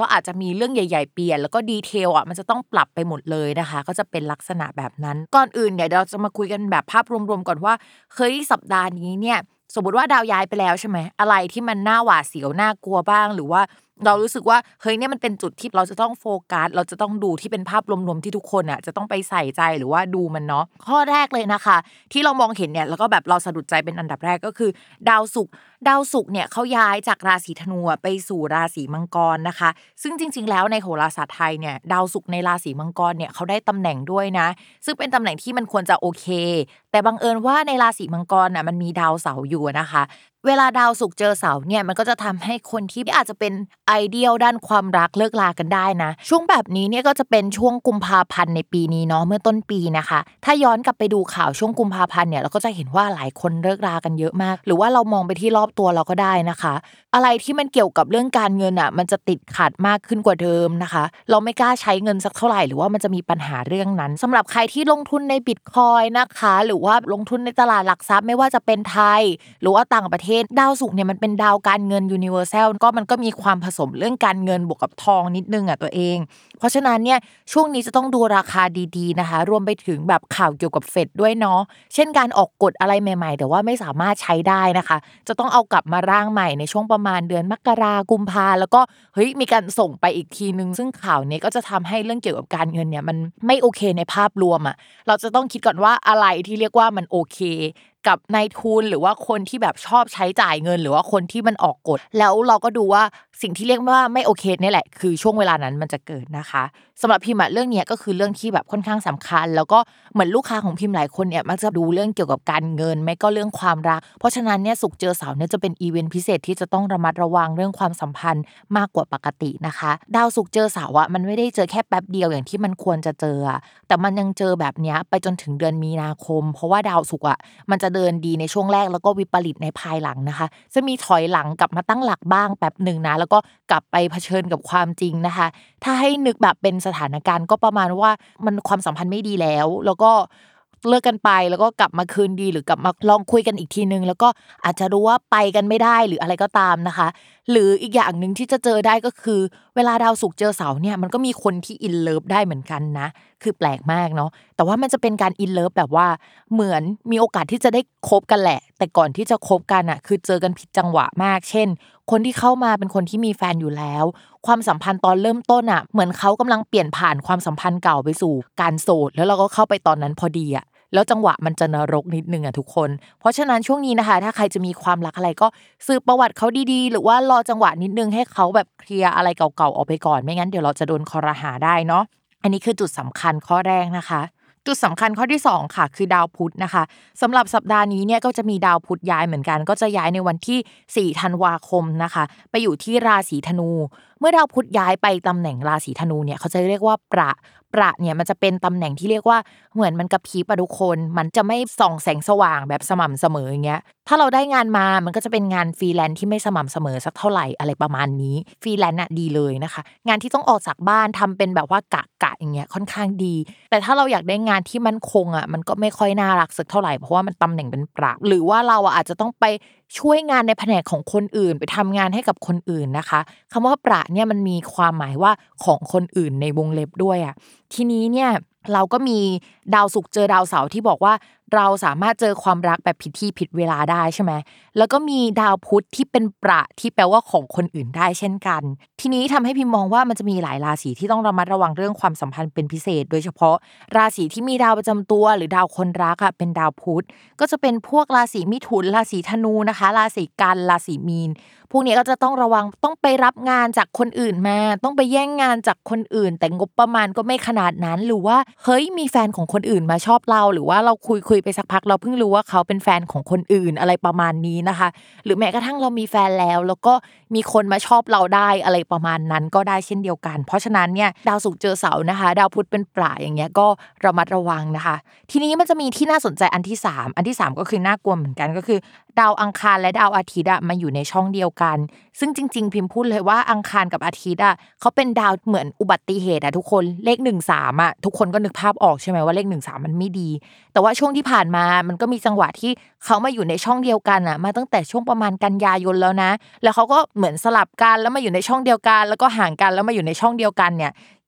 ก็อาจจะมีเรื่องใหญ่ ๆ เปลี่ยน แล้วก็ดีเทลอะมันจะต้องปรับไปหมดเลยนะคะ ก็จะเป็นลักษณะแบบนั้น ก่อนอื่นเนี่ยเราจะมาคุยกันแบบภาพรวมๆก่อนว่าเฮ้ยสัปดาห์นี้เนี่ย สมมติว่าดาวย้ายไปแล้วใช่ไหมอะไรที่มันน่าหวาดเสียวน่ากลัวบ้าง หรือว่าเรารู้สึกว่าเฮ้ยเนี่ยมันเป็นจุดที่เราจะต้องโฟกัสเราจะต้องดูที่เป็นภาพรวมๆที่ทุกคนอะจะต้องไปใส่ใจหรือว่าดูมันเนาะข้อแรกเลยนะคะ ที่เรามองเห็นเนี่ยแล้วก็แบบเราสะดุดใจเป็นอันดับแรกก็คือ ดาวศุกร์ดาวศุกร์เนี่ยเขาย้ายจากราศีธนูไปสู่ราศีมังกรนะคะ ซึ่งจริง ๆ แล้วในโหราศาสตร์ไทยเนี่ยดาวศุกร์ในราศีมังกรเนี่ยเขาได้ตำแหน่งด้วยนะ ซึ่งเป็นตำแหน่งที่มันควรจะโอเค แต่บังเอิญว่าในราศีมังกรน่ะมันมีดาวเสาร์อยู่นะคะ เวลาดาวศุกเจอเสาเนี่ยมันก็จะทำให้คนที่อาจจะเป็นไอเดียลด้านความรักเลิกลากันได้นะ ช่วงแบบนี้เนี่ยก็จะเป็นช่วงกุมภาพันธ์ในปีนี้เนาะเมื่อต้นปีนะคะ ถ้าย้อนกลับไปดูข่าวช่วงกุมภาพันธ์เนี่ยเราก็จะเห็นว่าหลายคนเลิกลากันเยอะมาก หรือว่าเรามองไปที่รอบตัวเราก็ได้นะคะ อะไรที่มันเกี่ยวกับเรื่องการเงินอะมันจะติดขัดมากขึ้นกว่าเดิมนะคะ เราไม่กล้าใช้เงินสักเท่าไหร่หรือว่ามันจะมีปัญหาเรื่องนั้นสำหรับใครที่ลงทุนในบิตคอยนะคะ หรือว่าลงทุนในตลาดหลักทรัพย์ไม่ว่าจะเป็นไทย หรือว่าต่างประเทศดาวศุกร์เนี่ยมันเป็นดาวการเงินยูนิเวอร์แซลก็มันก็มีความผสมเรื่องการเงินบวกกับทองนิดนึงอะตัวเอง เพราะฉะนั้นเนี่ยช่วงนี้จะต้องดูราคาดีๆนะคะ รวมไปถึงแบบข่าวเกี่ยวกับเฟดด้วยเนาะเช่นการออกกฎอะไรใหม่ ๆ แต่ว่าไม่สามารถใช้ได้นะคะ จะต้องเอากลับมาร่างใหม่ในช่วงประมาณเดือนมกรากุมภาแล้วก็เฮ้ยมีการส่งไปอีกทีนึง ซึ่งข่าวนี้ก็จะทำให้เรื่องเกี่ยวกับการเงินเนี่ยมันไม่โอเคในภาพรวมอะเราจะต้องคิดก่อนว่าอะไรที่เรียกว่ามันโอเค กับนายทุนหรือว่าคนที่แบบชอบใช้จ่ายเงิน หรือว่าคนที่มันออกกฎแล้วเราก็ดูว่าสิ่งที่เรียกว่าไม่โอเคนี่แหละ คือช่วงเวลานั้นมันจะเกิดนะคะสำหรับพิมพ์เรื่องนี้ก็คือเรื่องที่แบบค่อนข้างสำคัญ แล้วก็เหมือนลูกค้าของพิมพ์หลายคนเนี่ยมักจะดูเรื่องเกี่ยวกับการเงิน ไม่ก็เรื่องความรัก เพราะฉะนั้นเนี่ยสุกเจอเสาเนี่ยจะเป็นอีเวนต์พิเศษที่จะต้องระมัดระวังเรื่องความสัมพันธ์มากกว่าปกตินะคะ ดาวสุกเจอเสาอะมันไม่ได้เจอแค่แป๊บเดียวอย่างที่มันควรจะเจอแต่มันยังเจอแบบนี้ไปจนถึงเดือนมีนาคม เพราะว่าดาวสุกอะมันจะเดินดีในช่วงแรกแล้วก็วิปริตในภายหลังนะคะ จะมีถอยหลังกลับมาตั้งหลักบ้างแป๊บหนึ่งนะ แล้วก็กลับไปเผชิญกับความจริงนะคะ ถ้าให้นึกแบบเป็นสถานการณ์ก็ประมาณว่ามันความสัมพันธ์ไม่ดีแล้ว แล้วก็เลิกกันไปแล้วก็กลับมาคืนดีหรือกลับมาลองคุยกันอีกทีนึง แล้วก็อาจจะรู้ว่าไปกันไม่ได้หรืออะไรก็ตามนะคะหรืออีกอย่างหนึ่งที่จะเจอได้ก็คือ เวลาดาวศุกร์เจอเสาร์เนี่ยมันก็มีคนที่ in love ได้เหมือนกันนะ คือแปลกมากเนาะแต่ว่ามันจะเป็นการ in love แบบว่าเหมือนมีโอกาสที่จะได้คบกันแหละ แต่ก่อนที่จะคบกันอะคือเจอกันผิดจังหวะมาก เช่น คนที่เข้ามาเป็นคนที่มีแฟนอยู่แล้ว ความสัมพันธ์ตอนเริ่มต้นอะเหมือนเขากำลังเปลี่ยนผ่านความสัมพันธ์เก่าไปสู่การโสดแล้วเราก็เข้าไปตอนนั้นพอดีอะ แล้วจังหวะมันจะนรกนิดนึงอะทุกคน เพราะฉะนั้นช่วงนี้นะคะ ถ้าใครจะมีความรักอะไรก็สืบประวัติเขาดีๆ หรือว่ารอจังหวะนิดนึงให้เขาแบบเคลียร์อะไรเก่าๆออกไปก่อน ไม่งั้นเดี๋ยวเราจะโดนคอรหาได้เนาะอันนี้คือจุดสำคัญข้อแรกนะคะ จุดสำคัญข้อที่ 2 ค่ะ คือดาวพุธนะคะสำหรับสัปดาห์นี้เนี่ยก็จะมีดาวพุธย้ายเหมือนกัน ก็จะย้ายในวันที่4ธันวาคมนะคะ ไปอยู่ที่ราศีธนูเมื่อดาวพุธย้ายไปตำแหน่งราศีธนูเนี่ยเขาจะเรียกว่าประประเนี่ยมันจะเป็นตำแหน่งที่เรียกว่าเหมือนมันกระพริบอะทุกคน มันจะไม่ส่องแสงสว่างแบบสม่ำเสมออย่างเงี้ยถ้าเราได้งานมามันก็จะเป็นงานฟรีแลนซ์ที่ไม่สม่ำเสมอสักเท่าไหร่อะไรประมาณนี้ฟรีแลนซ์อะดีเลยนะคะ งานที่ต้องออกจากบ้านทำเป็นแบบว่ากะกะอย่างเงี้ยค่อนข้างดี แต่ถ้าเราอยากได้งานที่มั่นคงอะมันก็ไม่ค่อยน่ารักสักเท่าไหร่เพราะว่ามันตำแหน่งเป็นประหรือว่าเราอาจจะต้องไปช่วยงานในแผนกของคนอื่น ไปทำงานให้กับคนอื่นนะคะคำว่าประเนี่ยมันมีความหมายว่าของคนอื่นในวงเล็บด้วยอะทีนี้เนี่ยเราก็มีดาวสุกเจอดาวเสาร์ที่บอกว่า เราสามารถเจอความรักแบบผิดที่ผิดเวลาได้ใช่ไหมแล้วก็มีดาวพุธที่เป็นประที่แปลว่าของคนอื่นได้เช่นกัน ทีนี้ทำให้พิมมองว่ามันจะมีหลายราศีที่ต้องระมัดระวังเรื่องความสัมพันธ์เป็นพิเศษ โดยเฉพาะราศีที่มีดาวประจำตัว หรือดาวคนรักอะเป็นดาวพุธก็จะเป็นพวกราศีมิถุนราศีธนูนะคะ ราศีกันราศีมีน พวกนี้ก็จะต้องระวังต้องไปรับงานจากคนอื่นมา ต้องไปแย่งงานจากคนอื่น แต่งบประมาณก็ไม่ขนาดนั้นหรือว่าเฮ้ยมีแฟนของคนอื่นมาชอบเรา หรือว่าเราคุยคุยไปสักพักเราเพิ่งรู้ว่าเขาเป็นแฟนของคนอื่นอะไรประมาณนี้นะคะ หรือแม้กระทั่งเรามีแฟนแล้ว แล้วก็มีคนมาชอบเราได้อะไรประมาณนั้นก็ได้เช่นเดียวกัน เพราะฉะนั้นเนี่ยดาวศุกร์เจอเสาร์นะคะ ดาวพุธเป็นปลาอย่างเงี้ยก็ระมัดระวังนะคะ ทีนี้มันจะมีที่น่าสนใจอันที่ 3 อันที่ 3 ก็คือน่ากลัวเหมือนกันก็คือ ดาวอังคารและดาวอาทิตย์อะมาอยู่ในช่องเดียวกัน ซึ่งจริง ๆ พิมพ์พูดเลยว่าอังคารกับอาทิตย์อะเขาเป็นดาวเหมือนอุบัติเหตุอะทุกคนเลข1 3อะทุกคนก็นึกภาพออกใช่ไหมว่าเลข1 3มันไม่ดี แต่ว่าช่วงที่ผ่านมามันก็มีจังหวะที่เขามาอยู่ในช่องเดียวกันอะมาตั้งแต่ช่วงประมาณกันยายนแล้วนะ แล้วเขาก็เหมือนสลับกันแล้วมาอยู่ในช่องเดียวกัน แล้วก็ห่างกันแล้วมาอยู่ในช่องเดียวกันเนี่ย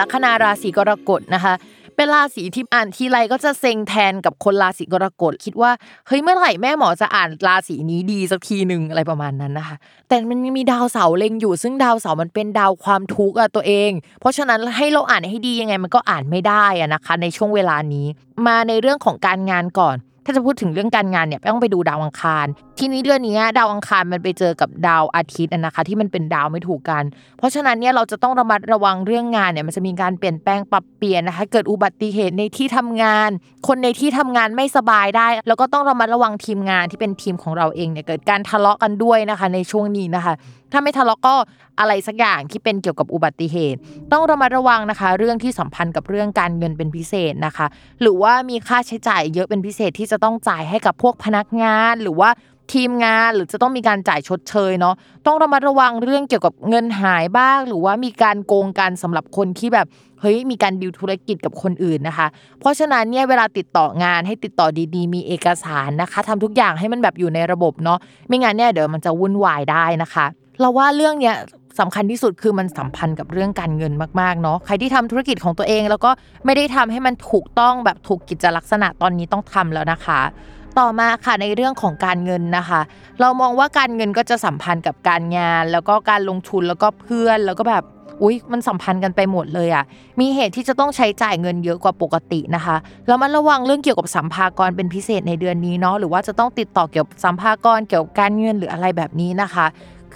ลัคนาราศีกรกฎนะคะเป็นราศีที่อ่านทีไรก็จะเซ็งแทนกับคนราศีกรกฎคิดว่าเฮ้ยเมื่อไหร่แม่หมอจะอ่านราศีนี้ดีสักทีหนึ่งอะไรประมาณนั้นนะคะ แต่มันมีดาวเสาเล็งอยู่ ซึ่งดาวเสามันเป็นดาวความทุกข์อะตัวเอง เพราะฉะนั้นให้เราอ่านให้ดียังไงมันก็อ่านไม่ได้อะนะคะ ในช่วงเวลานี้ มาในเรื่องของการงานก่อน ถ้าจะพูดถึงเรื่องการงานเนี่ยต้องไปดูดาวอังคาร ทีนี้เดือนนี้ดาวอังคารมันไปเจอกับดาวอาทิตย์นะคะ ที่มันเป็นดาวไม่ถูกกัน เพราะฉะนั้นเนี่ยเราจะต้องระมัดระวังเรื่องงานเนี่ยมันจะมีการเปลี่ยนแปลงปรับเปลี่ยนนะคะ เกิดอุบัติเหตุในที่ทำงาน คนในที่ทำงานไม่สบายได้ แล้วก็ต้องระมัดระวังทีมงานที่เป็นทีมของเราเองเนี่ยเกิดการทะเลาะกันด้วยนะคะ ในช่วงนี้นะคะถ้าไม่ทะเลาะก็อะไรสักอย่างที่เป็นเกี่ยวกับอุบัติเหตุ ต้องระมัดระวังนะคะ เรื่องที่สัมพันธ์กับเรื่องการเงินเป็นพิเศษนะคะ หรือว่ามีค่าใช้จ่ายเยอะเป็นพิเศษที่จะต้องจ่ายให้กับพวกพนักงานหรือว่าทีมงานหรือจะต้องมีการจ่ายชดเชยเนาะต้องระมัดระวังเรื่องเกี่ยวกับเงินหายบ้าง หรือว่ามีการโกงกันสำหรับคนที่แบบเฮ้ยมีการดิวธุรกิจกับคนอื่นนะคะ เพราะฉะนั้นเนี่ยเวลาติดต่องานให้ติดต่อดีๆ มีเอกสารนะคะทำทุกอย่างให้มันแบบอยู่ในระบบเนาะไม่งั้นเนี่ยเดี๋ยวมันจะวุ่นวายได้นะคะ เราว่าเรื่องเนี้ยสำคัญที่สุดคือมันสัมพันธ์กับเรื่องการเงินมากๆเนาะใครที่ทำธุรกิจของตัวเอง แล้วก็ไม่ได้ทำให้มันถูกต้องแบบถูกกิจลักษณะตอนนี้ต้องทำแล้วนะคะ ต่อมาค่ะในเรื่องของการเงินนะคะ เรามองว่าการเงินก็จะสัมพันธ์กับการงาน แล้วก็การลงทุนแล้วก็เพื่อนแล้วก็แบบอุ๊ยมันสัมพันธ์กันไปหมดเลยอะ่ะ มีเหตุที่จะต้องใช้จ่ายเงินเยอะกว่าปกตินะคะ แล้วมันระวังเรื่องเกี่ยวกับสัมภากรเป็นพิเศษในเดือนนี้เนาะ หรือว่าจะต้องติดต่อเกี่ยวกับสัมภากรเกี่ยวกับการเงินหรืออะไรแบบนี้นะคะ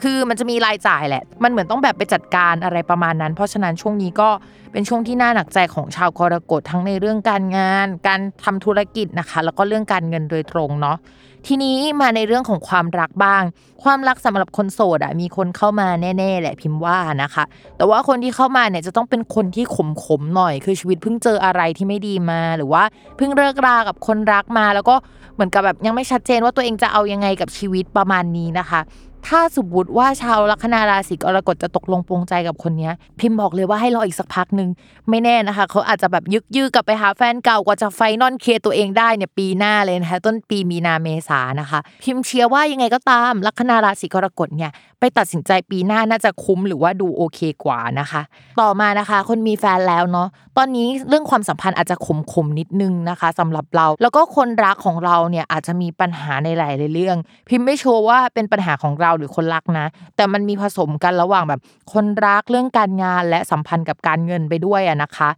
คือมันจะมีรายจ่ายแหละ มันเหมือนต้องแบบไปจัดการอะไรประมาณนั้น เพราะฉะนั้นช่วงนี้ก็เป็นช่วงที่น่าหนักใจของชาวกรกฎทั้งในเรื่องการงาน การทำธุรกิจนะคะ แล้วก็เรื่องการเงินโดยตรงเนาะทีนี้มาในเรื่องของความรักบ้าง ความรักสำหรับคนโสดอะมีคนเข้ามาแน่ ๆ แหละพิมพ์ว่านะคะ แต่ว่าคนที่เข้ามาเนี่ยจะต้องเป็นคนที่ขมๆหน่อย คือชีวิตเพิ่งเจออะไรที่ไม่ดีมา หรือว่าเพิ่งเลิกรากับคนรักมา แล้วก็เหมือนกับแบบยังไม่ชัดเจนว่าตัวเองจะเอายังไงกับชีวิตประมาณนี้นะคะ ถ้าสมมติว่าชาวลัคนาราศีกรกฎจะตกลงปรงใจกับคนนี้พิมพ์บอกเลยว่าให้รออีกสักพักหนึ่งไม่แน่นะคะ เขาอาจจะแบบยึกยือกลับไปหาแฟนเก่ากว่าจะไฟนอนเคลียร์ตัวเองได้เนี่ยปีหน้าเลยนะคะต้นปีมีนาเมษานะคะ พิมพ์เชียร์ว่ายังไงก็ตามลัคนาราศีกรกฎเนี่ย ไปตัดสินใจปีหน้าน่าจะคุ้มหรือว่าดูโอเคกว่านะคะ ต่อมานะคะ คนมีแฟนแล้วเนาะตอนนี้เรื่องความสัมพันธ์อาจจะขมขมนิดนึงนะคะสำหรับเรา แล้วก็คนรักของเราเนี่ยอาจจะมีปัญหาในหลายๆเรื่อง พิมพ์ไม่โชว์ว่าเป็นปัญหาของเราหรือคนรักนะ แต่มันมีผสมกันระหว่างแบบ คนรักเรื่องการงานและสัมพันธ์กับการเงินไปด้วยอะนะคะ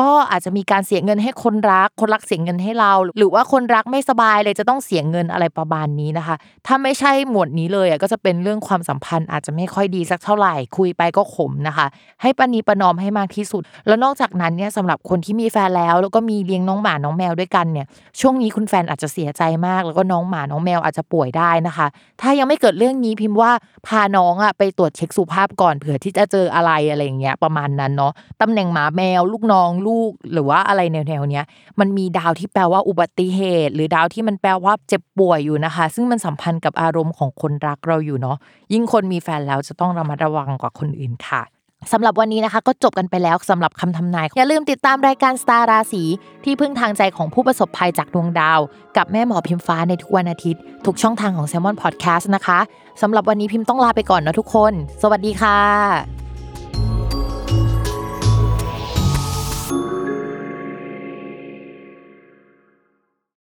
ก็อาจจะมีการเสียเงินให้คนรัก คนรักเสียเงินให้เรา หรือว่าคนรักไม่สบายเลยจะต้องเสียเงินอะไรประมาณนี้นะคะ ถ้าไม่ใช่หมวดนี้เลยอะก็จะเป็นเรื่องความสัมพันธ์อาจจะไม่ค่อยดีสักเท่าไหร่คุยไปก็ขมนะคะ ให้ปณีประนอมให้มากที่สุด แล้วนอกจากนั้นเนี่ยสำหรับคนที่มีแฟนแล้ว แล้วก็มีเลี้ยงน้องหมาน้องแมวด้วยกันเนี่ยช่วงนี้คุณแฟนอาจจะเสียใจมาก แล้วก็น้องหมาน้องแมวอาจจะป่วยได้นะคะ ถ้ายังไม่เกิดเรื่องนี้พิมพ์ว่าพาน้องอะไปตรวจเช็คสุขภาพก่อนเผื่อที่จะเจออะไรอะไรอย่างเงี้ยประมาณนั้นเนาะตำแหน่งหมาแมวลูกน้องลูกหรือว่าอะไรแนวๆเนี้ยมันมีดาวที่แปลว่าอุบัติเหตุ หรือดาวที่มันแปลว่าเจ็บป่วยอยู่นะคะ ซึ่งมันสัมพันธ์กับอารมณ์ของคนรักเราอยู่เนาะยิ่งคนมีแฟนแล้วจะต้องระมัดระวังกว่าคนอื่นค่ะสำหรับวันนี้นะคะก็จบกันไปแล้วสำหรับคำทำนาย อย่าลืมติดตามรายการสตาร์ราศีที่พึ่งทางใจของผู้ประสบภัยจากดวงดาว กับแม่หมอพิมฟ้าในทุกวันอาทิตย์ ทุกช่องทางของ s ซ l m o n Podcast นะคะสำหรับวันนี้พิมพ์ต้องลาไปก่อนนะทุกคน สวัสดีค่ะ